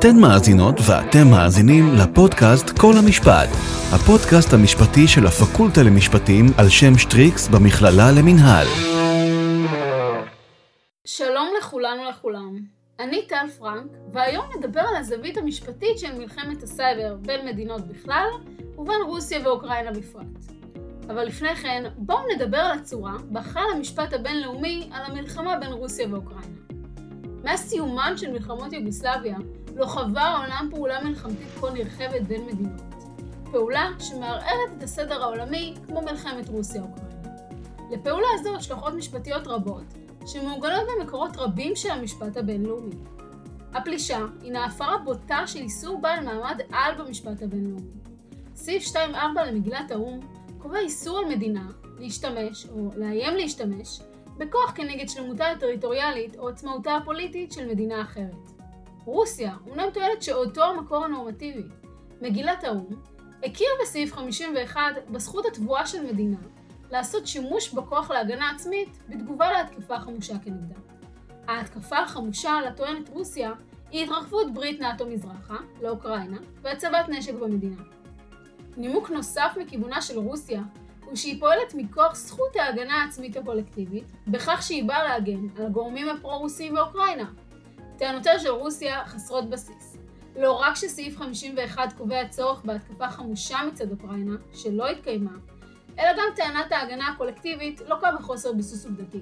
אתן מאזינות ואתם מאזינים לפודקאסט כל המשפט, הפודקאסט המשפטי של הפקולטה למשפטים על שם שטריקס במכללה למינהל. שלום לכולן ולכולם, אני טל פרנק, והיום נדבר על הזווית המשפטית של מלחמת הסייבר בין מדינות בכלל ובין רוסיה ואוקראינה בפרט. אבל לפני כן, בואו נדבר על הצורה בה חל המשפט הבינלאומי על המלחמה בין רוסיה ואוקראינה. מאז סיומן של מלחמות יוגוסלביה, לא חווה העולם פעולה מלחמתית כה נרחבת בין מדינות. פעולה שמערערת את הסדר העולמי כמו מלחמת רוסיה-אוקראינה. לפעולה הזו השלכות משפטיות רבות, שמעוגנות במקורות רבים של המשפט הבינלאומי. הפלישה הינה הפרה בוטה של איסור בעל מעמד על במשפט הבינלאומי. סעיף 2.4 למגילת האו"ם קובע איסור על מדינה להשתמש, או לאיים להשתמש, בכוח כנגד שלמותה הטריטוריאלית או עצמאותה הפוליטית של מדינה אחרת. רוסיה אומנם טוענת שאותו המקור הנורמטיבי, מגילת האו"ם, הכיר בסעיף 51 בזכות התבואה של מדינה לעשות שימוש בכוח להגנה עצמית בתגובה להתקפה חמושה כנגדה. ההתקפה החמושה לה טוענת רוסיה היא התרחבות ברית נאט"ו מזרחה, לאוקראינה, והצבת נשק במדינה. נימוק נוסף מכיוונה של רוסיה הוא שהיא פועלת מכוח זכות ההגנה העצמית הקולקטיבית, בכך שהיא באה להגן על הגורמים הפרו-רוסיים באוקראינה. טענותיה של רוסיה חסרות בסיס. לא רק שסעיף 51 קובע צורך בהתקפה חמושה מצד אוקראינה, שלא התקיימה, אלא גם טענת ההגנה הקולקטיבית לוקה בחוסר ביסוס עובדתי.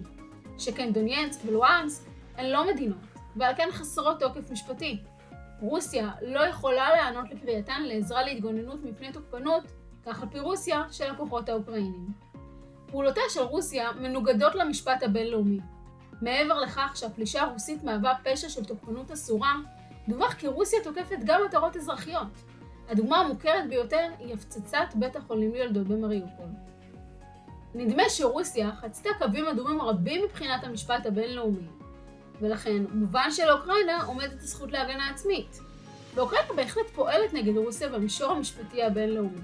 שכן דוניינסק ולואנסק הן לא מדינות, ועל כן חסרות תוקף משפטי. רוסיה לא יכולה להיענות לקריאתן לעזרה להתגוננות מפני תוקפנות, כך על פי רוסיה, של הכוחות האוקראינים. פעולותיה של רוסיה מנוגדות למשפט הבינלאומי. מעבר לכך שהפלישה הרוסית מהווה פשע של תוקפנות אסורה, דווח כי רוסיה תוקפת גם מטרות אזרחיות. הדוגמה המוכרת ביותר היא הפצצת בית החולים ליולדות במריופול. נדמה שרוסיה חצתה קווים אדומים רבים מבחינת המשפט הבינלאומי, ולכן מובן שלאוקראינה עומדת הזכות להגנה עצמית. ואוקראינה בהחלט פועלת נגד רוסיה במישור המשפטי הבינלאומי.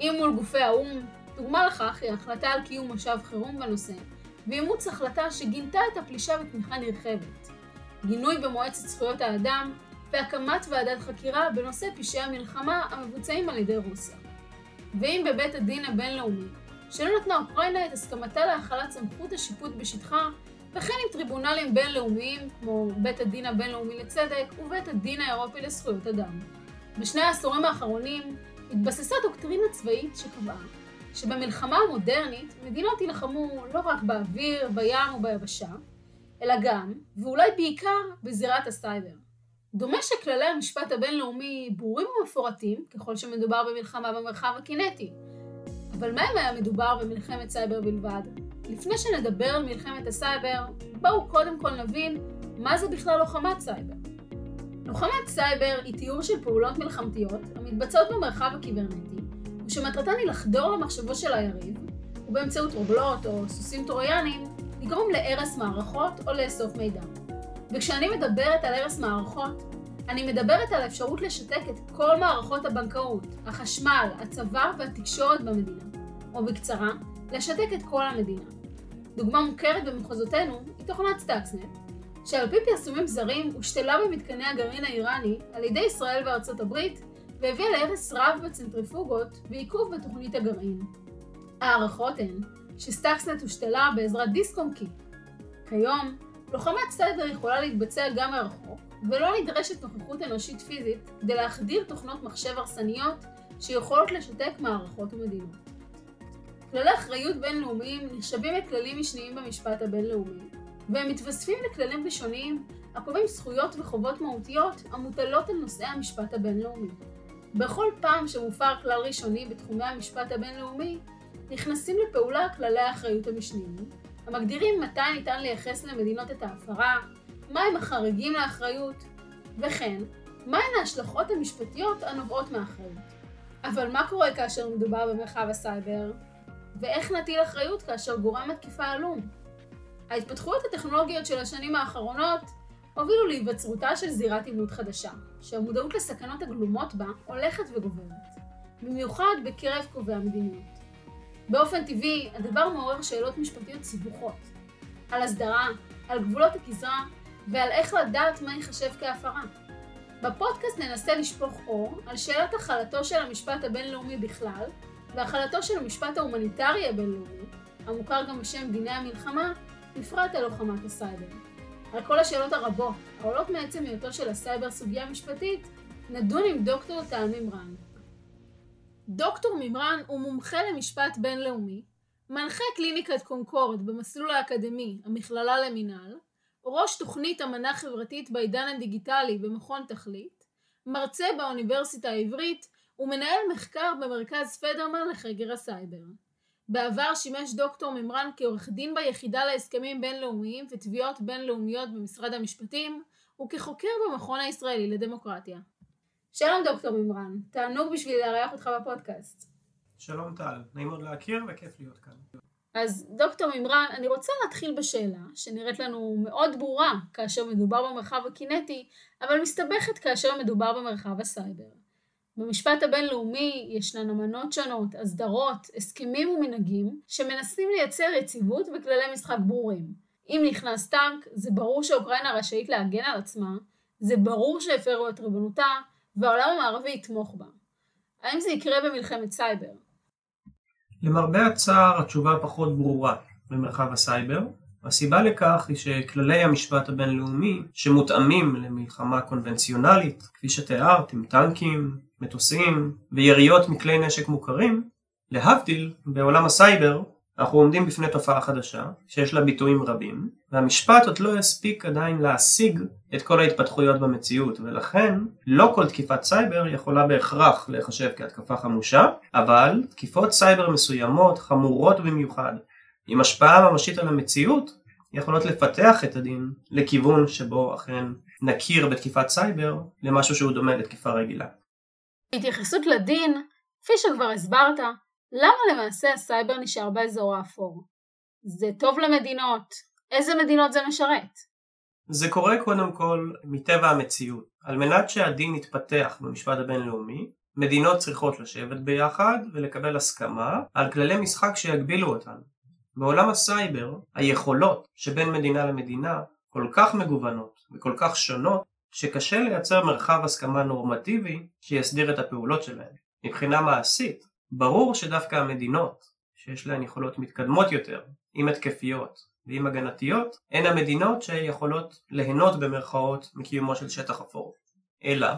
אם מול גופי האו"ם, דוגמה לכך היא החלטה על קיום מושב חירום בנושא, ואימוץ החלטה שגינתה את הפלישה בתמיכה נרחבת. גינוי במועצת זכויות האדם, והקמת ועדת חקירה בנושא פשעי המלחמה המבוצעים על ידי רוסיה. ואם בבית הדין הבינלאומי, שלא נתנה אוקראינה את הסכמתה להחלת סמכות השיפוט בשטחה, וכן עם טריבונלים בינלאומיים, כמו בית הדין הבינלאומי לצדק ובית הדין האירופי לזכויות אדם. בשני העשורים האחרונים התבססה דוקטרינה צבאית שקבעה שבמלחמה המודרנית מדינות יילחמו לא רק באוויר, בים וביבשה, אלא גם, ואולי בעיקר, בזירת הסייבר. דומה שכללי המשפט הבינלאומי ברורים ומפורטים ככל שמדובר במלחמה במרחב הקינטי. אבל מה אם היה מדובר במלחמת סייבר בלבד? לפני שנדבר על מלחמת הסייבר, בואו קודם כל נבין מה זה בכלל לוחמת סייבר. לוחמת סייבר היא תיאור של פעולות מלחמתיות המתבצעות במרחב הקיברנטי, ושמטרתן היא לחדור למחשבו של היריב, ובאמצעות רוגלות או סוסים טרויאנים, לגרום להרס מערכות או לאסוף מידע. וכשאני מדברת על הרס מערכות, אני מדברת על האפשרות לשתק את כל מערכות הבנקאות, החשמל, הצבא והתקשורת במדינה. או בקצרה, לשתק את כל המדינה. דוגמה מוכרת במחוזותינו היא תוכנת סטאקסנט, שעל פי פרסומים זרים הושתלה במתקני הגרעין האיראני על ידי ישראל וארצות הברית והביאה להרס רב בצנטריפוגות ועיכוב בתוכנית הגרעין. ההערכות הן שסטאקסנט הושתלה בעזרת דיסק און קי. כיום, לוחמת סייבר יכולה להתבצע גם מרחוק, ולא נדרשת נוכחות אנושית פיזית כדי להחדיר תוכנות מחשב הרסניות שיכולות לשתק מערכות ומדינות. כללי אחריות בינלאומיים נחשבים לכללים משניים במשפט הבינלאומי, והם מתווספים לכללים ראשוניים הקובעים זכויות וחובות מהותיות המוטלות על נושאי המשפט הבינלאומי. בכל פעם שמופר כלל ראשוני בתחומי המשפט הבינלאומי, נכנסים לפעולה כללי האחריות המשניים, המגדירים מתי ניתן לייחס למדינות את ההפרה, מהם החריגים לאחריות, וכן, מהן ההשלכות המשפטיות הנובעות מאחריות. אבל מה קורה כאשר מדובר במרחב הסייבר? ואיך נטיל אחריות כאשר גורם התקיפה עלום? ההתפתחויות הטכנולוגיות של השנים האחרונות הובילו להיווצרותה של זירת עימות חדשה, שהמודעות לסכנות הגלומות בה הולכת וגוברת, במיוחד בקרב קובעי המדיניות. באופן טבעי, הדבר מעורר שאלות משפטיות סיבוכות, על הסדרה, על גבולות הגזרה ועל איך לדעת מה ייחשב כהפרה. בפודקאסט ננסה לשפוך אור על שאלת החלתו של המשפט הבינלאומי בכלל, והחלתו של המשפט ההומניטרי הבינלאומי, המוכר גם בשם דיני המלחמה, בפרט על לוחמת הסייבר. על כל השאלות הרבות העולות מעצם היותו של הסייבר סוגיה משפטית, נדון עם דוקטור טל ממרן. דוקטור ממרן הוא מומחה למשפט בינלאומי, מנחה קליניקת קונקורד במסלול האקדמי, המכללה למינהל, ראש תוכנית אמנה חברתית בעידן הדיגיטלי במכון תכלית, מרצה באוניברסיטה העברית ומנהל מחקר במרכז פדרמן לחקר הסייבר. בעבר שימש דוקטור ממרן כעורך דין ביחידה להסכמים בינלאומיים ותביעות בינלאומיות במשרד המשפטים וכחוקר במכון הישראלי לדמוקרטיה. שלום דוקטור ממרן, תענוג בשבילי לארח אותך בפודקאסט. שלום טל, נעים מאוד להכיר וכיף להיות כאן. אז דוקטור ממרן, אני רוצה להתחיל בשאלה שנראית לנו מאוד ברורה כאשר מדובר במרחב הקינטי, אבל מסתבכת כאשר מדובר במרחב הסייבר. במשפט הבינלאומי ישנן אמנות שונות, הסדרות, הסכמים ומנהגים שמנסים לייצר יציבות וכללי משחק ברורים. אם נכנס טנק, זה ברור שאוקראינה רשאית להגן על עצמה, זה ברור שהפרו את ריבונותה, והעולם המערבי יתמוך בה. האם זה יקרה במלחמת סייבר? למרבה הצער התשובה פחות ברורה במרחב הסייבר. הסיבה לכך היא שכללי המשפט הבינלאומי שמותאמים למלחמה קונבנציונלית, כפי שתיארת, עם טנקים, מטוסים ויריות מכלי נשק מוכרים, להבדיל בעולם הסייבר אנחנו עומדים בפני תופעה חדשה שיש לה ביטויים רבים והמשפט עוד לא יספיק עדיין להשיג את כל ההתפתחויות במציאות ולכן לא כל תקיפת סייבר יכולה בהכרח להיחשב כהתקפה חמושה אבל תקיפות סייבר מסוימות חמורות במיוחד עם השפעה ממשית על המציאות יכולות לפתח את הדין לכיוון שבו אכן נכיר בתקיפת סייבר כמשהו שהוא דומה לתקיפה רגילה. התייחסות לדין, כפי שכבר הסברת, למה למעשה הסייבר נשאר באזור האפור? זה טוב למדינות? איזה מדינות זה משרת? זה קורה קודם כל מטבע המציאות. על מנת שהדין יתפתח במשפט הבינלאומי, מדינות צריכות לשבת ביחד ולקבל הסכמה על כללי משחק שיגבילו אותן. בעולם הסייבר, היכולות שבין מדינה למדינה כל כך מגוונות וכל כך שונות, שקשה לייצר מרחב הסכמה נורמטיבי שיסדיר את הפעולות שלהן. מבחינה מעשית, ברור שדווקא המדינות שיש להן יכולות מתקדמות יותר, עם התקפיות ועם הגנתיות, הן המדינות שיכולות ליהנות במרכאות מקיומו של שטח אפור. אלא,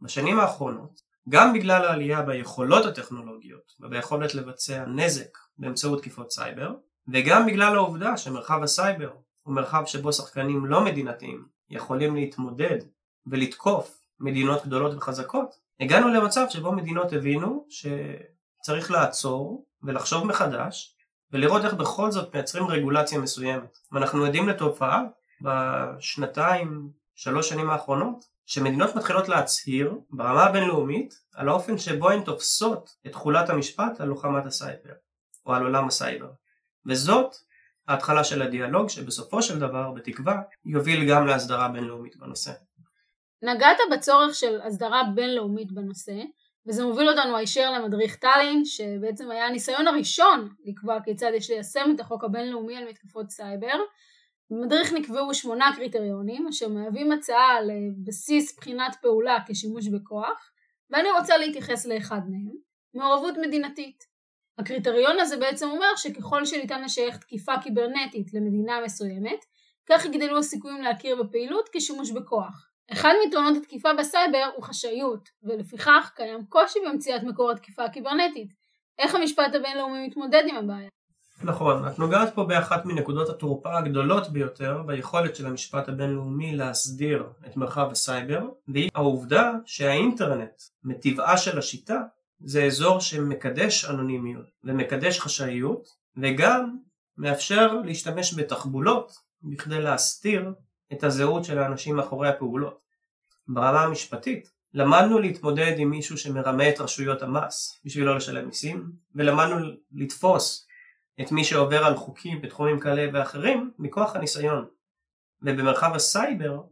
בשנים האחרונות, גם בגלל העלייה ביכולות הטכנולוגיות וביכולת לבצע נזק באמצעות תקיפות סייבר, וגם בגלל העובדה שמרחב הסייבר הוא מרחב שבו שחקנים לא מדינתיים יכולים להתמודד ולתקוף מדינות גדולות וחזקות, הגענו למצב שבו מדינות הבינו שצריך לעצור ולחשוב מחדש ולראות איך בכל זאת מייצרים רגולציה מסוימת. ואנחנו עדים לתופעה בשנתיים, שלוש שנים האחרונות, שמדינות מתחילות להצהיר ברמה הבינלאומית על האופן שבו הן תופסות את תחולת המשפט על לוחמת הסייבר, או על עולם הסייבר. וזאת ההתחלה של הדיאלוג שבסופו של דבר, בתקווה, יוביל גם להסדרה בינלאומית בנושא. נגעת בצורך של הסדרה בינלאומית בנושא, וזה מוביל אותנו הישר למדריך טאלין, שבעצם היה הניסיון הראשון לקבוע כיצד יש ליישם את החוק הבינלאומי על מתקפות סייבר. במדריך נקבעו שמונה קריטריונים, אשר מהווים הצעה לבסיס בחינת פעולה כשימוש בכוח, ואני רוצה להתייחס לאחד מהם, מעורבות מדינתית. הקריטריון הזה בעצם אומר שככל שניתן לשייך תקיפה קיברנטית למדינה מסוימת, כך יגדלו הסיכויים להכיר בפעילות כשימוש בכוח. אחד מיתרונות התקיפה בסייבר הוא חשאיות, ולפיכך קיים קושי במציאת מקור התקיפה הקיברנטית. איך המשפט הבינלאומי מתמודד עם הבעיה? נכון, את נוגעת פה באחת מנקודות התורפה הגדולות ביותר ביכולת של המשפט הבינלאומי להסדיר את מרחב הסייבר, והיא העובדה שהאינטרנט, מטבעה של השיטה, זה אזור שמקדש אנונימיות ומקדש חשאיות, וגם מאפשר להשתמש בתחבולות בכדי להסתיר את הזהות של האנשים מאחורי הפעולות. ברמה המשפטית, למדנו להתמודד עם מישהו שמרמה את רשויות המס בשביל לא לשלם מיסים, ולמדנו לתפוס את מי שעובר על חוקים בתחומים כאלה ואחרים מכוח הניסיון. ובמרחב הסייבר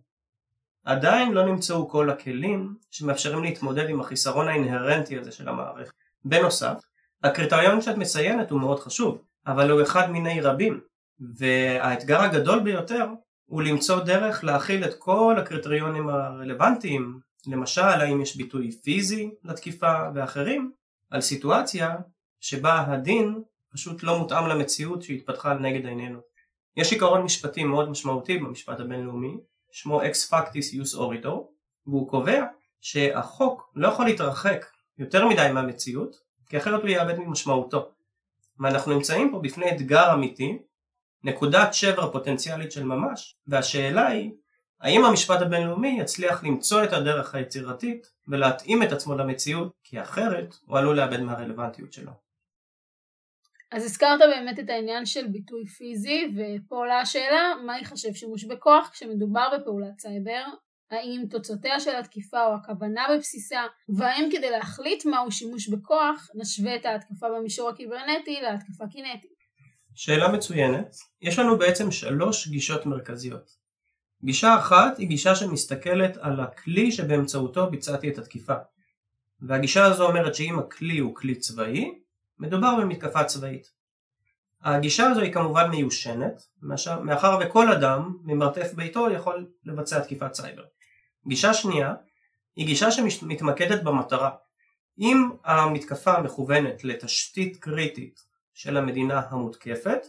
עדיין לא נמצאו כל הכלים שמאפשרים להתמודד עם החיסרון האינהרנטי הזה של המערכת. בנוסף, הקריטריון שאת מציינת הוא מאוד חשוב, אבל הוא אחד מיני רבים, והאתגר הגדול ביותר הוא למצוא דרך להכיל את כל הקריטריונים הרלוונטיים למשל האם יש ביטוי פיזי לתקיפה ואחרים, על סיטואציה שבה הדין פשוט לא מותאם למציאות שהתפתחה נגד עינינו. יש עיקרון משפטי מאוד משמעותי במשפט הבינלאומי, שמו ex factis ius oritor, והוא קובע שהחוק לא יכול להתרחק יותר מדי מהמציאות, כי אחרת הוא יאבד ממשמעותו. ואנחנו נמצאים פה בפני אתגר אמיתי, נקודת שבר פוטנציאלית של ממש, והשאלה היא האם המשפט הבינלאומי יצליח למצוא את הדרך היצירתית ולהתאים את עצמו למציאות, כי אחרת הוא עלול לאבד מהרלוונטיות שלו. אז הזכרת באמת את העניין של ביטוי פיזי, ופה עולה השאלה, מה ייחשב שימוש בכוח כשמדובר בפעולת סייבר? האם תוצאותיה של התקיפה או הכוונה בבסיסה, והאם כדי להחליט מהו שימוש בכוח, נשווה את ההתקפה במישור הקיברנטי להתקפה קינטית? שאלה מצוינת. יש לנו בעצם שלוש גישות מרכזיות. גישה אחת היא גישה שמסתכלת על הכלי שבאמצעותו ביצעתי את התקיפה. והגישה הזו אומרת שאם הכלי הוא כלי צבאי, מדובר במתקפה צבאית. הגישה הזו היא כמובן מיושנת, מאחר וכל אדם ממרתף ביתו יכול לבצע תקיפת סייבר. גישה שנייה היא גישה שמתמקדת במטרה. אם המתקפה מכוונת לתשתית קריטית של המדינה המותקפת,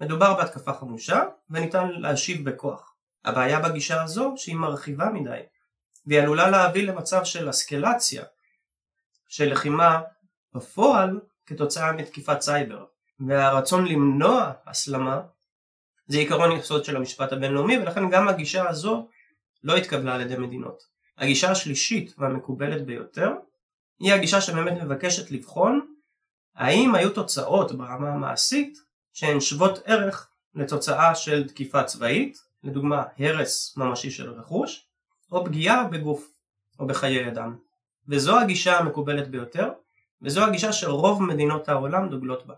מדובר בהתקפה חמושה וניתן להשיב בכוח. הבעיה בגישה הזו שהיא מרחיבה מדי, והיא עלולה להביא למצב של אסקלציה, של לחימה בפועל כתוצאה מתקיפת סייבר. והרצון למנוע הסלמה זה עיקרון יסוד של המשפט הבינלאומי ולכן גם הגישה הזו לא התקבלה על ידי מדינות. הגישה השלישית והמקובלת ביותר היא הגישה שבאמת מבקשת לבחון האם היו תוצאות ברמה המעשית שהן שוות ערך לתוצאה של תקיפה צבאית, לדוגמה הרס ממשי של רכוש, או פגיעה בגוף או בחיי אדם. וזו הגישה המקובלת ביותר, וזו הגישה שרוב מדינות העולם דוגלות בה.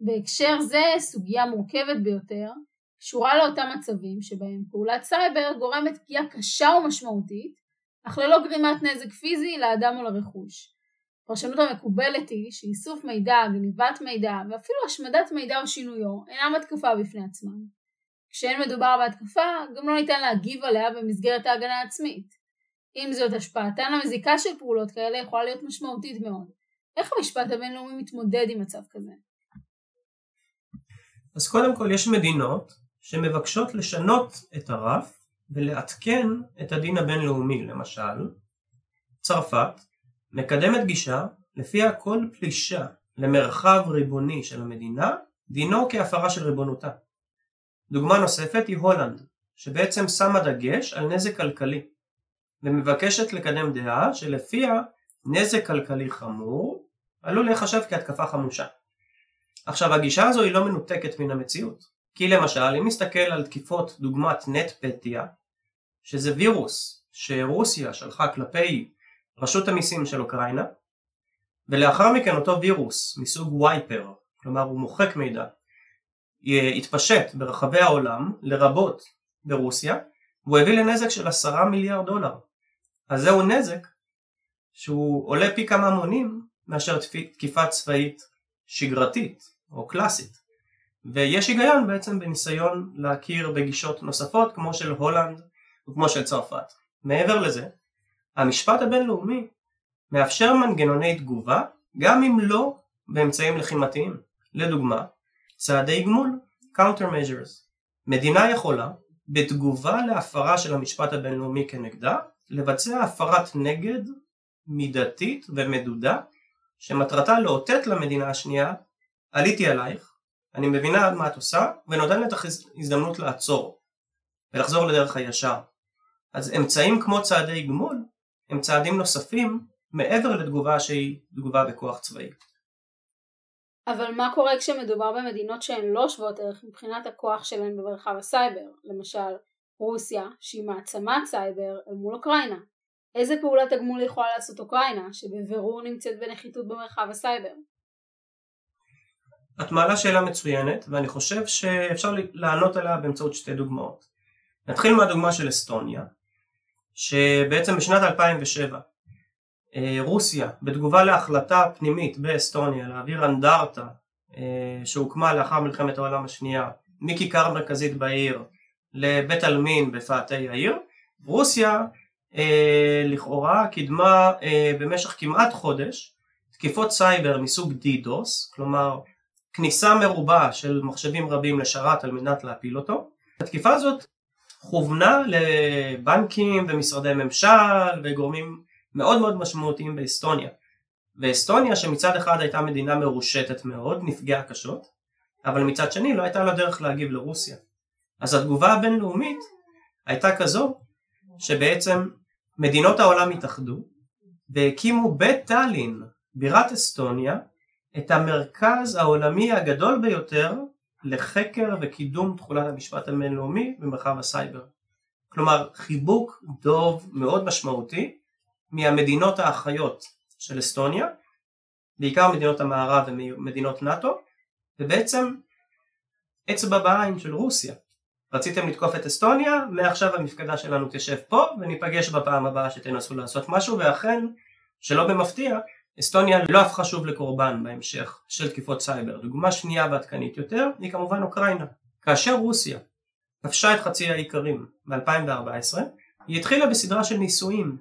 בהקשר זה סוגיה מורכבת ביותר קשורה לאותם מצבים שבהם פעולת סייבר גורמת פגיעה קשה ומשמעותית אך ללא גרימת נזק פיזי לאדם או לרכוש. הפרשנות המקובלת היא שאיסוף מידע, גניבת מידע ואפילו השמדת מידע או שינויו אינם התקפה בפני עצמם. כשאין מדובר בהתקפה גם לא ניתן להגיב עליה במסגרת ההגנה העצמית. עם זאת השפעתן המזיקה של פעולות כאלה יכולה להיות משמעותית מאוד. איך המשפט הבינלאומי מתמודד עם מצב כזה? אז קודם כל יש מדינות שמבקשות לשנות את הרף ולעדכן את הדין הבינלאומי למשל צרפת מקדמת גישה לפיה כל פלישה למרחב ריבוני של המדינה דינו כהפרה של ריבונותה. דוגמה נוספת היא הולנד שבעצם שמה דגש על נזק כלכלי ומבקשת לקדם דעה שלפיה נזק כלכלי חמור עלול להיחשב כהתקפה חמושה. עכשיו הגישה הזו היא לא מנותקת מן המציאות. כי למשל אם נסתכל על תקיפות דוגמת נטפטיה שזה וירוס שרוסיה שלחה כלפי רשות המיסים של אוקראינה ולאחר מכן אותו וירוס מסוג וייפר כלומר הוא מוחק מידע התפשט ברחבי העולם לרבות ברוסיה והוא הביא לנזק של עשרה מיליארד דולר אז זהו נזק שהוא עולה פי כמה מונים מאשר תקיפה צבאית שגרתית או קלאסית. ויש היגיון בעצם בניסיון להכיר בגישות נוספות כמו של הולנד וכמו של צרפת. מעבר לזה, המשפט הבינלאומי מאפשר מנגנוני תגובה גם אם לא באמצעים לחימתיים. לדוגמה, צעדי גמול, countermeasures. מדינה יכולה, בתגובה להפרה של המשפט הבינלאומי כנגדה, לבצע הפרת נגד מידתית ומדודה שמטרתה לאותת למדינה השנייה עליתי עלייך, אני מבינה מה את עושה, ונותנת לך הזדמנות לעצור ולחזור לדרך הישר. אז אמצעים כמו צעדי גמול הם צעדים נוספים מעבר לתגובה שהיא תגובה בכוח צבאי. אבל מה קורה כשמדובר במדינות שהן לא שוות ערך מבחינת הכוח שלהן במרחב הסייבר, למשל רוסיה שהיא מעצמת סייבר אל מול אוקראינה? איזה פעולת הגמול יכולה לעשות אוקראינה שבבירור נמצאת בנחיתות במרחב הסייבר? את מעלה שאלה מצוינת ואני חושב שאפשר לענות עליה באמצעות שתי דוגמאות. נתחיל מהדוגמה של אסטוניה שבעצם בשנת 2007 אה, רוסיה בתגובה להחלטה פנימית באסטוניה להעביר אנדרטה אה, שהוקמה לאחר מלחמת העולם השנייה מכיכר מרכזית בעיר לבית עלמין בפאתי העיר רוסיה אה, לכאורה קידמה אה, במשך כמעט חודש תקיפות סייבר מסוג DDoS, כלומר כניסה מרובה של מחשבים רבים לשרת על מנת להפיל אותו. התקיפה הזאת כוונה לבנקים ומשרדי ממשל וגורמים מאוד מאוד משמעותיים באסטוניה. ואסטוניה שמצד אחד הייתה מדינה מרושתת מאוד, נפגעה קשות, אבל מצד שני לא הייתה לה דרך להגיב לרוסיה. אז התגובה הבינלאומית הייתה כזו שבעצם מדינות העולם התאחדו והקימו בטאלין, בירת אסטוניה, את המרכז העולמי הגדול ביותר לחקר וקידום תכולת המשפט הבינלאומי במרחב הסייבר. כלומר חיבוק דוב מאוד משמעותי מהמדינות האחיות של אסטוניה, בעיקר מדינות המערב ומדינות נאט"ו, ובעצם אצבע בעין של רוסיה. רציתם לתקוף את אסטוניה, מעכשיו המפקדה שלנו תשב פה וניפגש בפעם הבאה שתנסו לעשות משהו ואכן, שלא במפתיע, אסטוניה לא הפכה שוב לקורבן בהמשך של תקיפות סייבר. דוגמה שנייה ועדכנית יותר היא כמובן אוקראינה. כאשר רוסיה כבשה את חצי האי קרים ב-2014, היא התחילה בסדרה של ניסויים,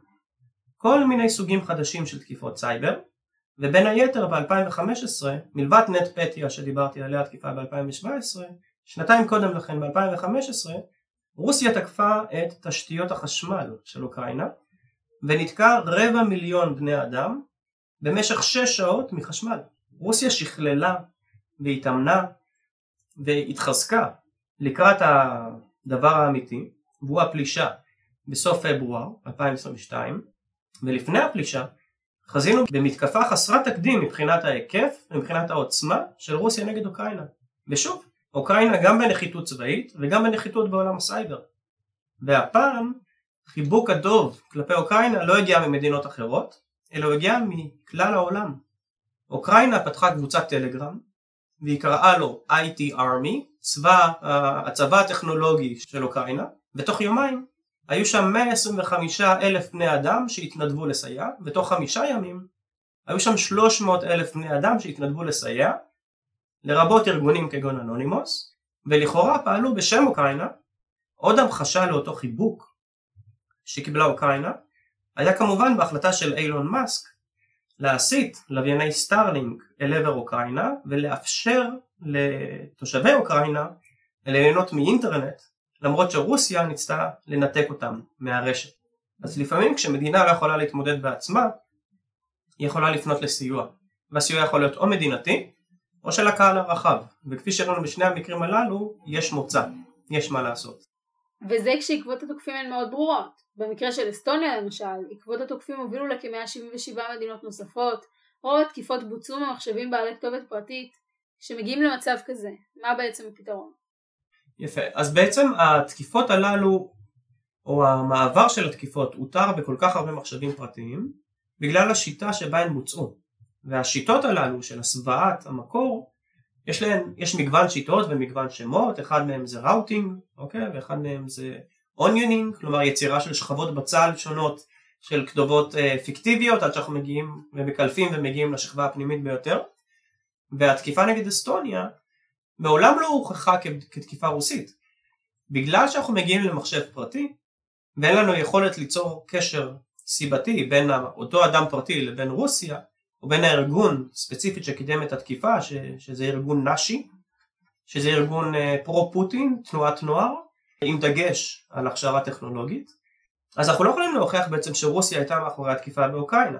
כל מיני סוגים חדשים של תקיפות סייבר, ובין היתר ב-2015, מלבד נט פטיה שדיברתי עליה תקיפה ב-2017, שנתיים קודם לכן ב-2015, רוסיה תקפה את תשתיות החשמל של אוקראינה, ונתקע רבע מיליון בני אדם במשך שש שעות מחשמל. רוסיה שכללה והתאמנה והתחזקה לקראת הדבר האמיתי, והוא הפלישה בסוף פברואר 2022, ולפני הפלישה חזינו במתקפה חסרת תקדים מבחינת ההיקף ומבחינת העוצמה של רוסיה נגד אוקראינה. ושוב, אוקראינה גם בנחיתות צבאית וגם בנחיתות בעולם הסייבר. והפעם חיבוק הדוב כלפי אוקראינה לא הגיע ממדינות אחרות, אלא הגיע מכלל העולם. אוקראינה פתחה קבוצת טלגרם והיא קראה לו IT Army, צבא, הצבא הטכנולוגי של אוקראינה, ותוך יומיים היו שם 125 אלף בני אדם שהתנדבו לסייע, ותוך חמישה ימים היו שם 300 אלף בני אדם שהתנדבו לסייע, לרבות ארגונים כגון אנונימוס, ולכאורה פעלו בשם אוקראינה, עוד המחשה לאותו חיבוק שקיבלה אוקראינה, היה כמובן בהחלטה של אילון מאסק להסיט לווייני סטארלינג אל עבר אוקראינה ולאפשר לתושבי אוקראינה ליהנות מאינטרנט למרות שרוסיה ניסתה לנתק אותם מהרשת. אז לפעמים כשמדינה לא יכולה להתמודד בעצמה היא יכולה לפנות לסיוע והסיוע יכול להיות או מדינתי או של הקהל הרחב וכפי שראינו בשני המקרים הללו יש מוצא, יש מה לעשות. וזה כשעקבות התוקפים הן מאוד ברורות. במקרה של אסטוניה למשל, עקבות התוקפים הובילו לכ-177 מדינות נוספות, רוב התקיפות בוצעו ממחשבים בעלי כתובת פרטית, שמגיעים למצב כזה, מה בעצם הפתרון? יפה, אז בעצם התקיפות הללו, או המעבר של התקיפות, הותר בכל כך הרבה מחשבים פרטיים, בגלל השיטה שבה הן בוצעו. והשיטות הללו של הסוואת המקור, יש להן, יש מגוון שיטות ומגוון שמות, אחד מהם זה routing, אוקיי, ואחד מהם זה onioning, כלומר יצירה של שכבות בצל שונות של כתובות אה, פיקטיביות עד שאנחנו מגיעים ומקלפים ומגיעים לשכבה הפנימית ביותר. והתקיפה נגד אסטוניה מעולם לא הוכחה כתקיפה רוסית. בגלל שאנחנו מגיעים למחשב פרטי ואין לנו יכולת ליצור קשר סיבתי בין אותו אדם פרטי לבין רוסיה או בין הארגון ספציפית שקידם את התקיפה ש, שזה ארגון נשי שזה ארגון אה, פרו פוטין תנועת נוער עם דגש על הכשרה טכנולוגית. אז אנחנו לא יכולים להוכיח בעצם שרוסיה הייתה מאחורי התקיפה באוקראינה.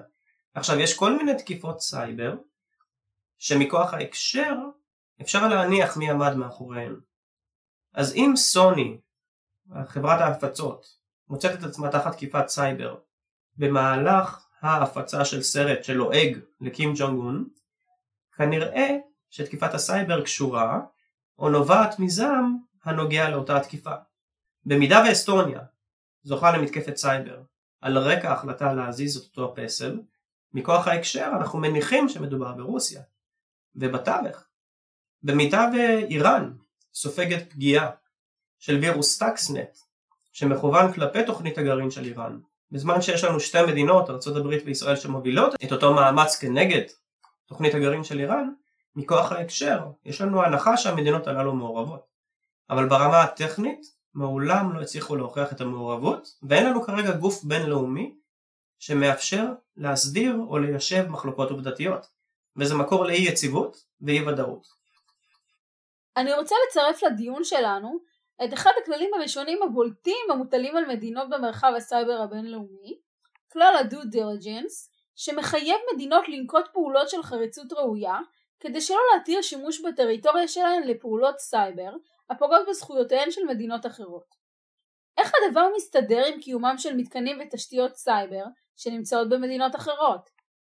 עכשיו יש כל מיני תקיפות סייבר שמכוח ההקשר אפשר להניח מי עמד מאחוריהן. אז אם סוני, חברת ההפצות, מוצאת את עצמה תחת תקיפת סייבר במהלך ההפצה של סרט שלועג לקים ג'ונג און, כנראה שתקיפת הסייבר קשורה או נובעת מזעם הנוגע לאותה התקיפה. במידה ואסטוניה זוכה למתקפת סייבר על רקע ההחלטה להזיז את אותו הפסל, מכוח ההקשר אנחנו מניחים שמדובר ברוסיה. ובתווך, במידה ואיראן סופגת פגיעה של וירוס Stuxnet שמכוון כלפי תוכנית הגרעין של איראן, בזמן שיש לנו שתי מדינות, ארה"ב וישראל שמובילות את אותו מאמץ כנגד תוכנית הגרעין של איראן, מכוח ההקשר יש לנו הנחה שהמדינות הללו מעורבות. אבל ברמה הטכנית מעולם לא הצליחו להוכיח את המעורבות, ואין לנו כרגע גוף בינלאומי שמאפשר להסדיר או ליישב מחלוקות עובדתיות, וזה מקור לאי יציבות ואי ודאות. אני רוצה לצרף לדיון שלנו את אחד הכללים הראשונים הבולטים המוטלים על מדינות במרחב הסייבר הבינלאומי, כלל ה-due diligence, שמחייב מדינות לנקוט פעולות של חריצות ראויה כדי שלא להתיר שימוש בטריטוריה שלהן לפעולות סייבר הפוגעות בזכויותיהן של מדינות אחרות. איך הדבר מסתדר עם קיומם של מתקנים ותשתיות סייבר שנמצאות במדינות אחרות?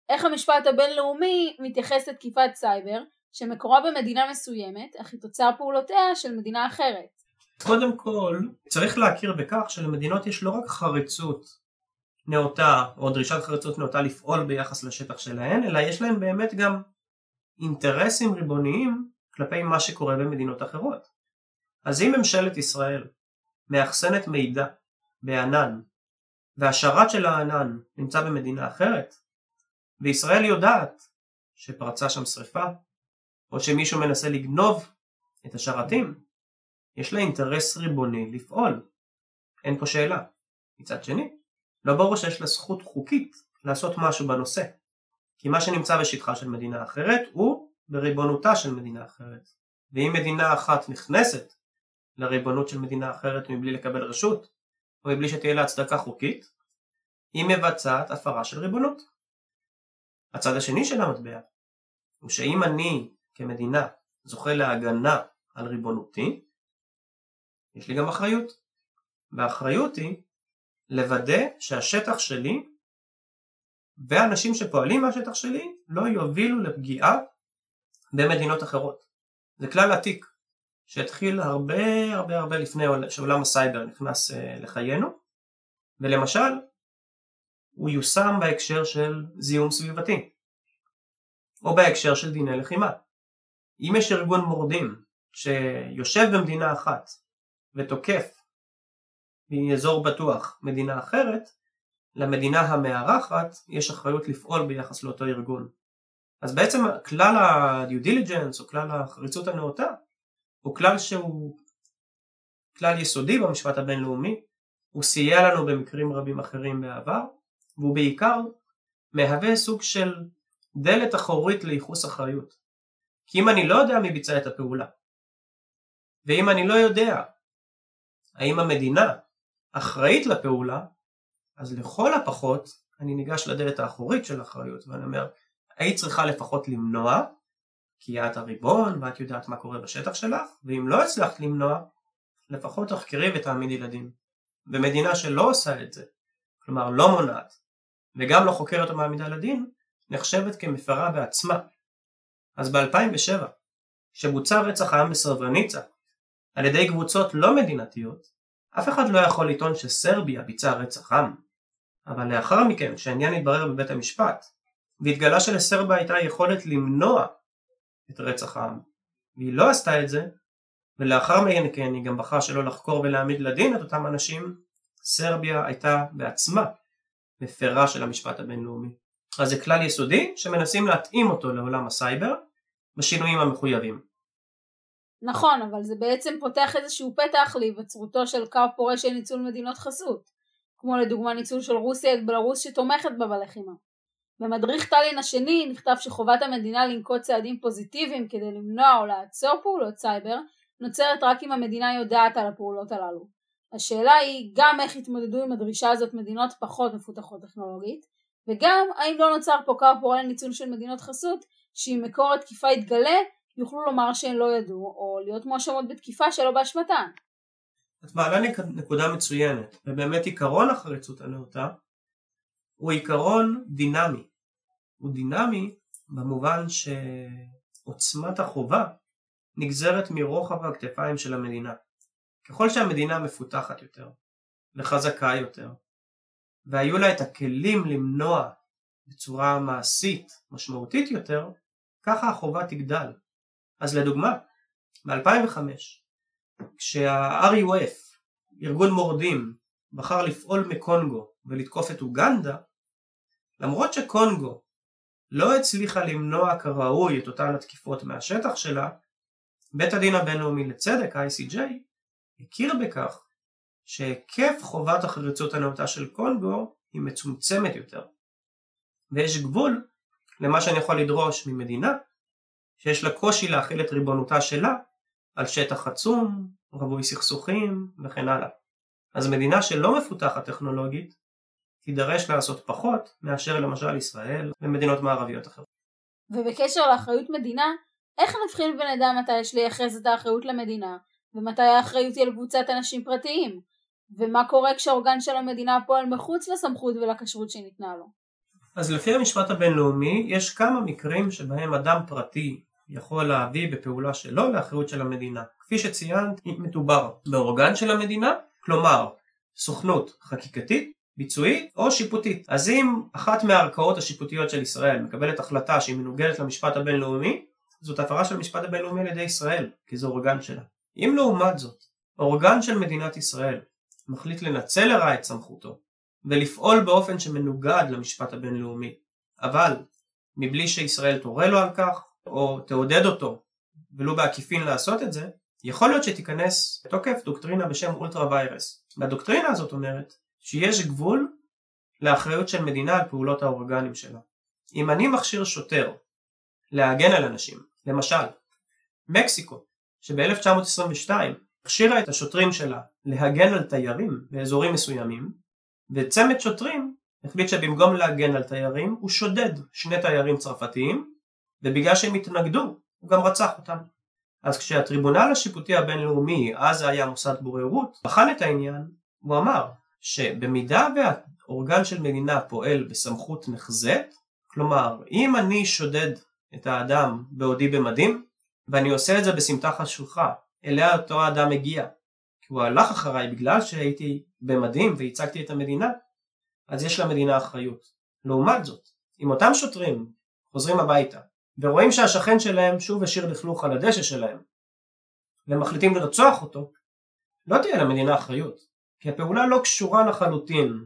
איך המשפט הבינלאומי מתייחס לתקיפת סייבר שמקורה במדינה מסוימת, אך היא תוצר פעולותיה של מדינה אחרת? קודם כל, צריך להכיר בכך שלמדינות יש לא רק חריצות נאותה או דרישת חריצות נאותה לפעול ביחס לשטח שלהן, אלא יש להן באמת גם אינטרסים ריבוניים כלפי מה שקורה במדינות אחרות. אז אם ממשלת ישראל מאחסנת מידע בענן והשרת של הענן נמצא במדינה אחרת וישראל יודעת שפרצה שם שריפה או שמישהו מנסה לגנוב את השרתים יש לה אינטרס ריבוני לפעול. אין פה שאלה. מצד שני לא ברור שיש לה זכות חוקית לעשות משהו בנושא. כי מה שנמצא בשטחה של מדינה אחרת הוא בריבונותה של מדינה אחרת. ואם מדינה אחת נכנסת לריבונות של מדינה אחרת מבלי לקבל רשות או מבלי שתהיה לה הצדקה חוקית היא מבצעת הפרה של ריבונות. הצד השני של המטבע הוא שאם אני כמדינה זוכה להגנה על ריבונותי יש לי גם אחריות והאחריות היא לוודא שהשטח שלי ואנשים שפועלים מהשטח שלי לא יובילו לפגיעה במדינות אחרות. זה כלל עתיק שהתחיל הרבה הרבה הרבה לפני שעולם הסייבר נכנס אה, לחיינו ולמשל הוא יושם בהקשר של זיהום סביבתי או בהקשר של דיני לחימה. אם יש ארגון מורדים שיושב במדינה אחת ותוקף מאזור בטוח מדינה אחרת, למדינה המארחת יש אחריות לפעול ביחס לאותו ארגון. אז בעצם כלל ה-due diligence או כלל החריצות הנאותה הוא כלל שהוא כלל יסודי במשפט הבינלאומי, הוא סייע לנו במקרים רבים אחרים בעבר, והוא בעיקר מהווה סוג של דלת אחורית לייחוס אחריות. כי אם אני לא יודע מי ביצע את הפעולה, ואם אני לא יודע האם המדינה אחראית לפעולה, אז לכל הפחות אני ניגש לדלת האחורית של האחריות ואני אומר, היית צריכה לפחות למנוע, כי את הריבון ואת יודעת מה קורה בשטח שלך, ואם לא הצלחת למנוע, לפחות תחקרי ותעמיד ילדים. ומדינה שלא עושה את זה, כלומר לא מונעת, וגם לא חוקרת או מעמידה לדין, נחשבת כמפרה בעצמה. אז ב-2007, כשבוצע רצח העם בסרברניצה על ידי קבוצות לא מדינתיות, אף אחד לא יכול לטעון שסרביה ביצעה רצח עם. אבל לאחר מכן, כשהעניין התברר בבית המשפט, והתגלה שלסרביה הייתה יכולת למנוע את רצח העם, והיא לא עשתה את זה, ולאחר מכן היא גם בחרה שלא לחקור ולהעמיד לדין את אותם אנשים, סרביה הייתה בעצמה מפרה של המשפט הבינלאומי. אז זה כלל יסודי שמנסים להתאים אותו לעולם הסייבר בשינויים המחויבים. נכון, אבל זה בעצם פותח איזשהו פתח להיווצרותו של קו פורה של ניצול מדינות חסות, כמו לדוגמה ניצול של רוסיה את בלרוס שתומכת בה בלחימה. במדריך טאלין השני נכתב שחובת המדינה לנקוט צעדים פוזיטיביים כדי למנוע או לעצור פעולות סייבר נוצרת רק אם המדינה יודעת על הפעולות הללו. השאלה היא גם איך התמודדו עם הדרישה הזאת מדינות פחות מפותחות טכנולוגית, וגם האם לא נוצר פה קו פורה לניצול של מדינות חסות שאם מקור התקיפה יתגלה יוכלו לומר שהן לא ידעו, או להיות מואשמות בתקיפה שלא באשמתן. את מעלה נקודה מצוינת, ובאמת עיקרון החריצות הנאותה הוא עיקרון דינמי. הוא דינמי במובן שעוצמת החובה נגזרת מרוחב הכתפיים של המדינה. ככל שהמדינה מפותחת יותר וחזקה יותר, והיו לה את הכלים למנוע בצורה מעשית משמעותית יותר, ככה החובה תגדל. אז לדוגמה, ב-2005, כשה-RUF, ארגון מורדים, בחר לפעול מקונגו ולתקוף את אוגנדה, למרות שקונגו לא הצליחה למנוע כראוי את אותן התקיפות מהשטח שלה, בית הדין הבינלאומי לצדק, ה-ICJ, הכיר בכך שהיקף חובת החריצות הנאותה של קונגו היא מצומצמת יותר. ויש גבול למה שאני יכול לדרוש ממדינה שיש לה קושי להכיל את ריבונותה שלה על שטח עצום, רווי סכסוכים וכן הלאה. אז מדינה שלא מפותחת טכנולוגית תידרש לעשות פחות מאשר למשל ישראל ומדינות מערביות אחרות. ובקשר לאחריות מדינה, איך נבחין ונדע מתי יש לייחס את האחריות למדינה, ומתי האחריות היא על קבוצת אנשים פרטיים, ומה קורה כשהאורגן של המדינה פועל מחוץ לסמכות ולכשרות שניתנה לו. אז לפי המשפט הבינלאומי יש כמה מקרים שבהם אדם פרטי יכול להביא בפעולה שלו לאחריות של המדינה. כפי שציינת, מדובר באורגן של המדינה, כלומר סוכנות חקיקתית, ביצועית או שיפוטית. אז אם אחת מהערכאות השיפוטיות של ישראל מקבלת החלטה שהיא מנוגדת למשפט הבינלאומי, זאת הפרה של המשפט הבינלאומי על ידי ישראל, כי זה אורגן שלה. אם לעומת זאת, אורגן של מדינת ישראל מחליט לנצל לרעה את סמכותו ולפעול באופן שמנוגד למשפט הבינלאומי, אבל מבלי שישראל תורה לו על כך, או תעודד אותו, ולו בעקיפין לעשות את זה, יכול להיות שתיכנס לתוקף דוקטרינה בשם אולטרה ויירס. והדוקטרינה הזאת אומרת שיש גבול לאחריות של מדינה על פעולות האורגנים שלה. אם אני מכשיר שוטר להגן על אנשים, למשל, מקסיקו, שב-1922 הכשירה את השוטרים שלה להגן על תיירים באזורים מסוימים, וצמד שוטרים החליט שבמקום להגן על תיירים הוא שודד שני תיירים צרפתיים, ובגלל שהם התנגדו הוא גם רצח אותם. אז כשהטריבונל השיפוטי הבינלאומי, אז היה מוסד בוררות, בחן את העניין, הוא אמר שבמידה והאורגן של מדינה פועל בסמכות נחזית, כלומר אם אני שודד את האדם בעודי במדים, ואני עושה את זה בסמטה חשוכה, אליה אותו האדם מגיע, כי הוא הלך אחריי בגלל שהייתי במדים וייצגתי את המדינה, אז יש למדינה אחריות. לעומת זאת, אם אותם שוטרים חוזרים הביתה ורואים שהשכן שלהם שוב השאיר לכלוך על הדשא שלהם ומחליטים לרצוח אותו, לא תהיה למדינה אחריות, כי הפעולה לא קשורה לחלוטין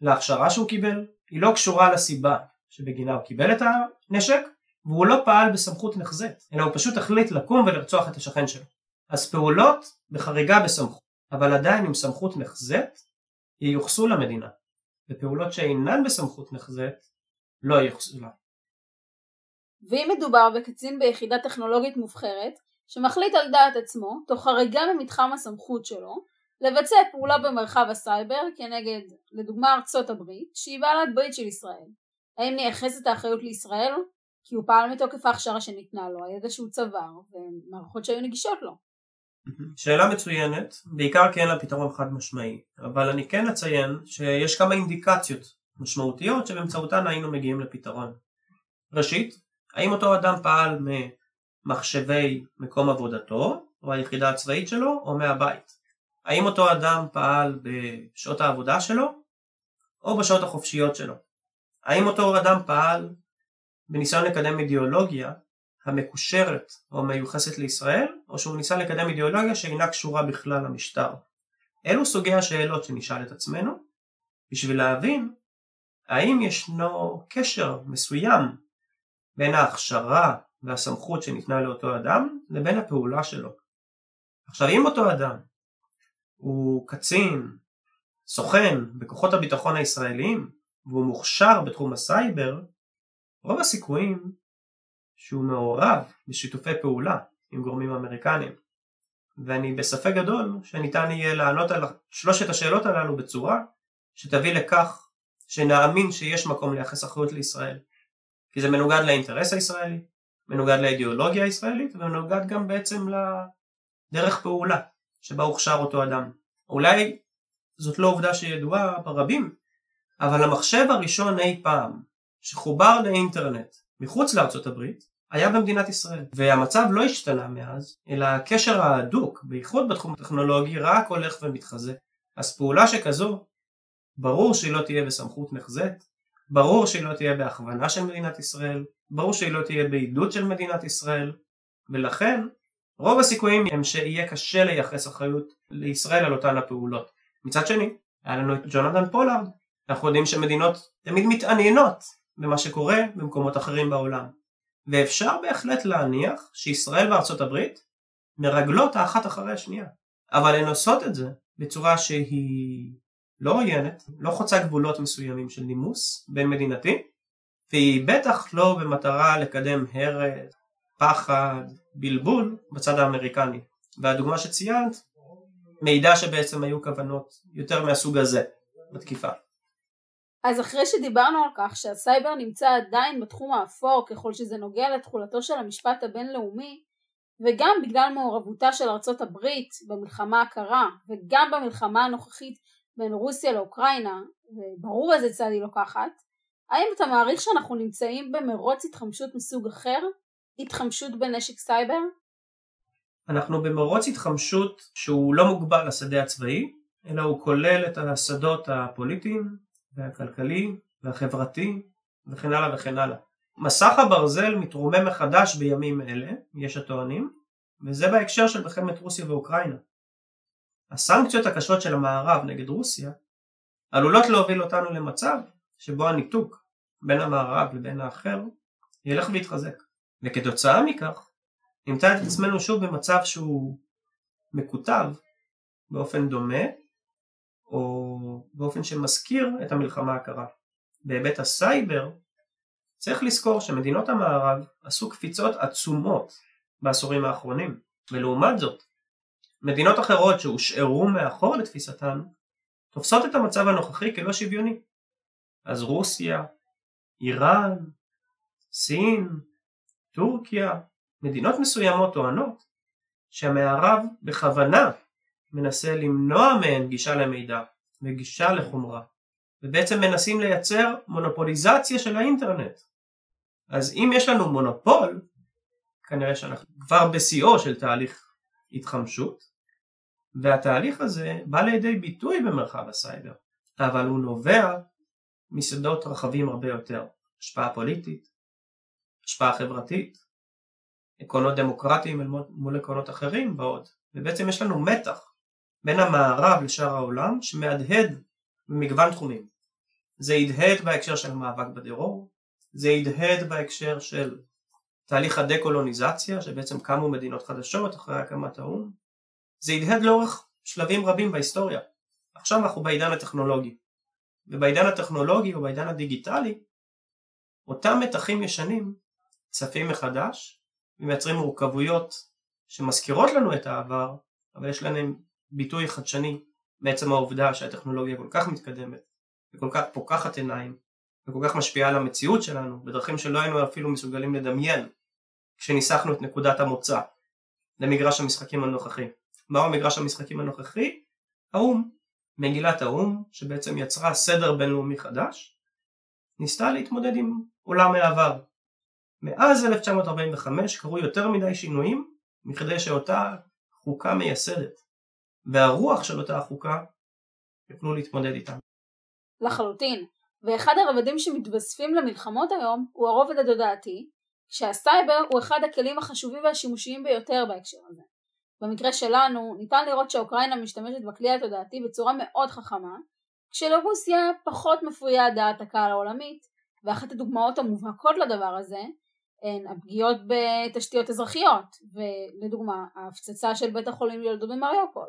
להכשרה שהוא קיבל, היא לא קשורה לסיבה שבגינה הוא קיבל את הנשק, והוא לא פעל בסמכות נחזית, אלא הוא פשוט החליט לקום ולרצוח את השכן שלו. אז פעולות בחריגה בסמכות, אבל עדיין עם סמכות נחזית, ייוחסו למדינה, ופעולות שאינן בסמכות נחזית, לא ייוחסו לה. ואם מדובר בקצין ביחידה טכנולוגית מובחרת, שמחליט על דעת עצמו, תוך חריגה ממתחם הסמכות שלו, לבצע פעולה במרחב הסייבר כנגד, לדוגמה ארצות הברית, שהיא בעלת ברית של ישראל. האם נייחס את האחריות לישראל? כי הוא פעל מתוקף ההכשרה שניתנה לו, הידע שהוא צבר, ומערכות שהיו נגישות לו. שאלה מצוינת, בעיקר כי אין לה פתרון חד משמעי, אבל אני כן אציין שיש כמה אינדיקציות משמעותיות שבאמצעותן היינו מגיעים לפתרון. ראשית, האם אותו אדם פעל ממחשבי מקום עבודתו, או היחידה הצבאית שלו, או מהבית? האם אותו אדם פעל בשעות העבודה שלו, או בשעות החופשיות שלו? האם אותו אדם פעל בניסיון לקדם אידיאולוגיה המקושרת או מיוחסת לישראל, או שהוא ניסה לקדם אידיאולוגיה שאינה קשורה בכלל למשטר. אלו סוגי השאלות שנשאל את עצמנו, בשביל להבין האם ישנו קשר מסוים בין ההכשרה והסמכות שניתנה לאותו אדם לבין הפעולה שלו. עכשיו אם אותו אדם הוא קצין, סוכן בכוחות הביטחון הישראליים והוא מוכשר בתחום הסייבר, רוב הסיכויים שהוא מעורב בשיתופי פעולה עם גורמים אמריקניים ואני בספק גדול שניתן יהיה לענות על שלושת השאלות הללו בצורה שתביא לכך שנאמין שיש מקום לייחס אחריות לישראל כי זה מנוגד לאינטרס הישראלי, מנוגד לאידיאולוגיה הישראלית ומנוגד גם בעצם לדרך פעולה שבה הוכשר אותו אדם. אולי זאת לא עובדה שידועה ברבים, אבל המחשב הראשון אי פעם שחובר לאינטרנט מחוץ לארצות הברית היה במדינת ישראל והמצב לא השתנה מאז אלא הקשר ההדוק בייחוד בתחום הטכנולוגי רק הולך ומתחזק אז פעולה שכזו ברור שהיא לא תהיה בסמכות נחזית ברור שהיא לא תהיה בהכוונה של מדינת ישראל ברור שהיא לא תהיה בעידוד של מדינת ישראל ולכן רוב הסיכויים הם שיהיה קשה לייחס אחריות לישראל על אותן הפעולות מצד שני היה לנו את ג'ונתן פולארד אנחנו יודעים שמדינות תמיד מתעניינות במה שקורה במקומות אחרים בעולם. ואפשר בהחלט להניח שישראל וארצות הברית מרגלות האחת אחרי השנייה. אבל הן עושות את זה בצורה שהיא לא עוינת, לא חוצה גבולות מסוימים של נימוס בין מדינתי, והיא בטח לא במטרה לקדם הרס, פחד, בלבול בצד האמריקני. והדוגמה שציינת מעידה שבעצם היו כוונות יותר מהסוג הזה בתקיפה. אז אחרי שדיברנו על כך שהסייבר נמצא עדיין בתחום האפור ככל שזה נוגע לתכולתו של המשפט הבינלאומי, וגם בגלל מעורבותה של ארצות הברית במלחמה הקרה וגם במלחמה הנוכחית בין רוסיה לאוקראינה, וברור איזה צד היא לוקחת, האם אתה מעריך שאנחנו נמצאים במרוץ התחמשות מסוג אחר? התחמשות בנשק סייבר? אנחנו במרוץ התחמשות שהוא לא מוגבל לשדה הצבאי, אלא הוא כולל את השדות הפוליטיים והכלכלי והחברתי וכן הלאה וכן הלאה. מסך הברזל מתרומם מחדש בימים אלה, יש הטוענים, וזה בהקשר של מלחמת רוסיה ואוקראינה. הסנקציות הקשות של המערב נגד רוסיה עלולות להוביל אותנו למצב שבו הניתוק בין המערב לבין האחר ילך ויתחזק. וכתוצאה מכך נמצא את עצמנו שוב במצב שהוא מקוטב באופן דומה או באופן שמזכיר את המלחמה הקרה. בהיבט הסייבר צריך לזכור שמדינות המערב עשו קפיצות עצומות בעשורים האחרונים ולעומת זאת מדינות אחרות שהושארו מאחור לתפיסתן תופסות את המצב הנוכחי כלא שוויוני. אז רוסיה, איראן, סין, טורקיה, מדינות מסוימות טוענות שהמערב בכוונה מנסה למנוע מהן גישה למידע וגישה לחומרה ובעצם מנסים לייצר מונופוליזציה של האינטרנט. אז אם יש לנו מונופול, כנראה שאנחנו כבר בשיאו של תהליך התחמשות, והתהליך הזה בא לידי ביטוי במרחב הסייבר, אבל הוא נובע משדות רחבים הרבה יותר, השפעה פוליטית, השפעה חברתית, עקרונות דמוקרטיים מול עקרונות אחרים ועוד, ובעצם יש לנו מתח בין המערב לשאר העולם שמהדהד במגוון תחומים. זה הדהד בהקשר של המאבק בטרור, זה הדהד בהקשר של תהליך הדקולוניזציה שבעצם קמו מדינות חדשות אחרי הקמת האו"ם, זה הדהד לאורך שלבים רבים בהיסטוריה. עכשיו אנחנו בעידן הטכנולוגי, ובעידן הטכנולוגי או בעידן הדיגיטלי אותם מתחים ישנים צפים מחדש ומייצרים מורכבויות שמזכירות לנו את העבר אבל יש להם ביטוי חדשני בעצם העובדה שהטכנולוגיה כל כך מתקדמת וכל כך פוקחת עיניים וכל כך משפיעה על המציאות שלנו בדרכים שלא היינו אפילו מסוגלים לדמיין כשניסחנו את נקודת המוצא למגרש המשחקים הנוכחי. מהו מגרש המשחקים הנוכחי? האו"ם. מגילת האו"ם שבעצם יצרה סדר בינלאומי חדש ניסתה להתמודד עם עולם העבר. מאז 1945 קרו יותר מדי שינויים מכדי שאותה חוקה מייסדת והרוח של אותה החוקה יוכלו להתמודד איתם. לחלוטין, ואחד הרבדים שמתווספים למלחמות היום הוא הרובד התודעתי, שהסייבר הוא אחד הכלים החשובים והשימושיים ביותר בהקשר הזה. במקרה שלנו ניתן לראות שאוקראינה משתמשת בכלי התודעתי בצורה מאוד חכמה, כשלרוסיה פחות מפריעה דעת הקהל העולמית, ואחת הדוגמאות המובהקות לדבר הזה הן הפגיעות בתשתיות אזרחיות, ולדוגמה ההפצצה של בית החולים יולדות במריופול.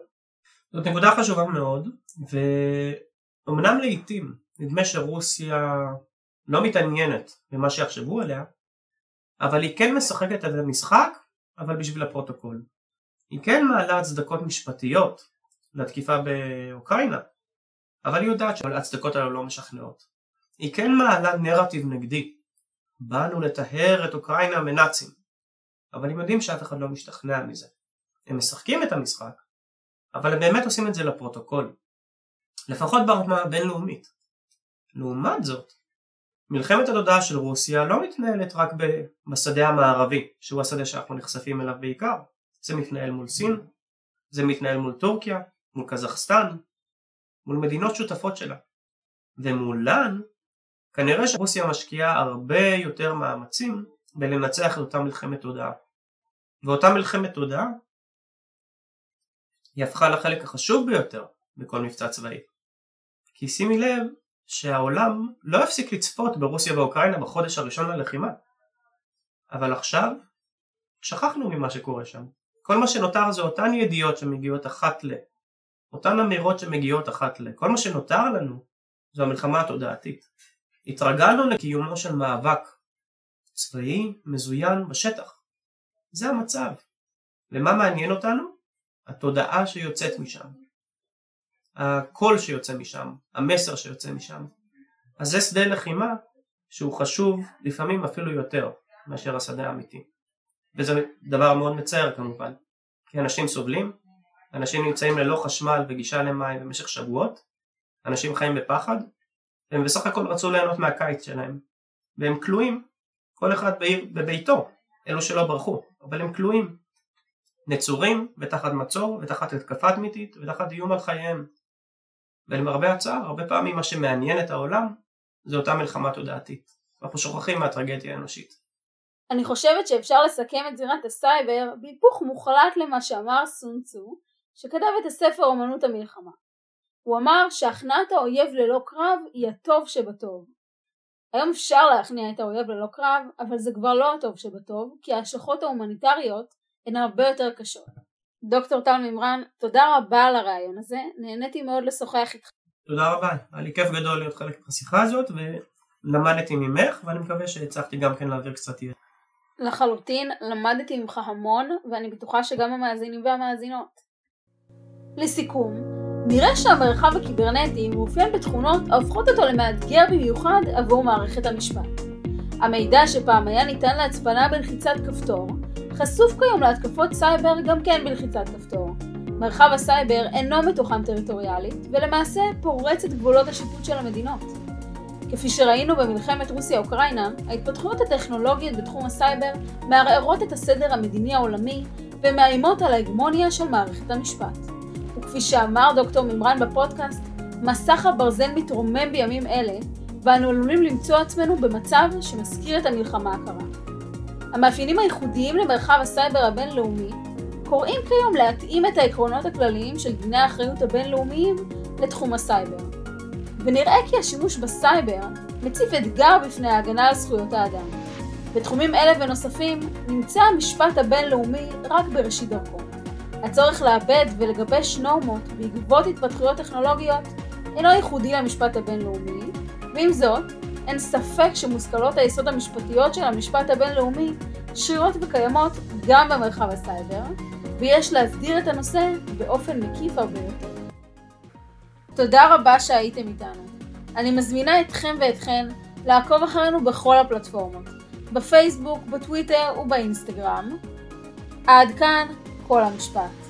זאת נקודה חשובה מאוד, ואומנם לעיתים נדמה שרוסיה לא מתעניינת במה שיחשבו עליה, אבל היא כן משחקת את המשחק, אבל בשביל הפרוטוקול. היא כן מעלה הצדקות משפטיות לתקיפה באוקראינה, אבל היא יודעת שההצדקות האלה לא משכנעות. היא כן מעלה נרטיב נגדי. באנו לטהר את אוקראינה מנאצים. אבל הם יודעים שאף אחד לא משתכנע מזה. הם משחקים את המשחק, אבל הם באמת עושים את זה לפרוטוקול. לפחות ברמה הבינלאומית. לעומת זאת, מלחמת התודעה של רוסיה לא מתנהלת רק בשדה המערבי, שהוא השדה שאנחנו נחשפים אליו בעיקר. זה מתנהל מול סין, זה מתנהל מול טורקיה, מול קזחסטן, מול מדינות שותפות שלה. ומולן, כנראה שרוסיה משקיעה הרבה יותר מאמצים בלנצח את אותה מלחמת תודעה. ואותה מלחמת תודעה היא הפכה לחלק החשוב ביותר בכל מבצע צבאי. כי שימי לב שהעולם לא הפסיק לצפות ברוסיה ואוקראינה בחודש הראשון ללחימה. אבל עכשיו שכחנו ממה שקורה שם. כל מה שנותר זה אותן ידיעות שמגיעות אחת ל... אותן אמירות שמגיעות אחת ל... כל מה שנותר לנו זו המלחמה התודעתית. התרגלנו לקיומו של מאבק צבאי מזוין בשטח. זה המצב. ומה מעניין אותנו? התודעה שיוצאת משם. הקול שיוצא משם, המסר שיוצא משם. אז זה שדה לחימה שהוא חשוב לפעמים אפילו יותר מאשר השדה האמיתי. וזה דבר מאוד מצער כמובן, כי אנשים סובלים, אנשים נמצאים ללא חשמל וגישה למים במשך שבועות, אנשים חיים בפחד, והם בסך הכל רצו ליהנות מהקיץ שלהם, והם כלואים, כל אחד בעיר, בביתו, אלו שלא ברחו, אבל הם כלואים, נצורים ותחת מצור ותחת התקפה תמיתית ותחת איום על חייהם. ולמרבה הצער, הרבה פעמים מה שמעניין את העולם זה אותה מלחמה תודעתית. אנחנו שוכחים מהטרגדיה האנושית. אני חושבת שאפשר לסכם את זירת הסייבר בהיפוך מוחלט למה שאמר סון צו, שכתב את הספר אומנות המלחמה. הוא אמר שהכנעת האויב ללא קרב היא הטוב שבטוב. היום אפשר להכניע את האויב ללא קרב, אבל זה כבר לא הטוב שבטוב, כי ההשלכות ההומניטריות הן הרבה יותר קשות. דוקטור טל מימרן, תודה רבה על הרעיון הזה, נהניתי מאוד לשוחח איתך. תודה רבה, היה לי כיף גדול להיות חלק מהשיחה הזאת ולמדתי ממך ואני מקווה שהצלחתי גם כן להעביר קצת ידע. לחלוטין, למדתי ממך המון ואני בטוחה שגם המאזינים והמאזינות. לסיכום, נראה שהמרחב הקיברנטי מאופיין בתכונות ההופכות אותו למאתגר במיוחד עבור מערכת המשפט. המידע שפעם היה ניתן להצפנה בלחיצת כפתור, חשוף כיום להתקפות סייבר גם כן בלחיצת כפתור. מרחב הסייבר אינו מתוחם טריטוריאלית, ולמעשה פורץ את גבולות השיפוט של המדינות. כפי שראינו במלחמת רוסיה-אוקראינה, ההתפתחויות הטכנולוגיות בתחום הסייבר מערערות את הסדר המדיני העולמי ומאיימות על ההגמוניה של מערכת המשפט. וכפי שאמר דוקטור מימרן בפודקאסט, מסך הברזל מתרומם בימים אלה, ואנו עלולים למצוא עצמנו במצב שמזכיר את המלחמה הקרה. המאפיינים הייחודיים למרחב הסייבר הבינלאומי קוראים כיום להתאים את העקרונות הכלליים של דיני האחריות הבינלאומיים לתחום הסייבר. ונראה כי השימוש בסייבר מציף אתגר בפני ההגנה על זכויות האדם. בתחומים אלה ונוספים נמצא המשפט הבינלאומי רק בראשית דרכו. הצורך לעבד ולגבש נורמות בעקבות התפתחויות טכנולוגיות אינו ייחודי למשפט הבינלאומי, ועם זאת, אין ספק שמושכלות היסוד המשפטיות של המשפט הבינלאומי שרירות וקיימות גם במרחב הסייבר, ויש להסדיר את הנושא באופן מקיף הרבה יותר. תודה רבה שהייתם איתנו. אני מזמינה אתכם ואתכן לעקוב אחרינו בכל הפלטפורמות, בפייסבוק, בטוויטר ובאינסטגרם. עד כאן כל המשפט.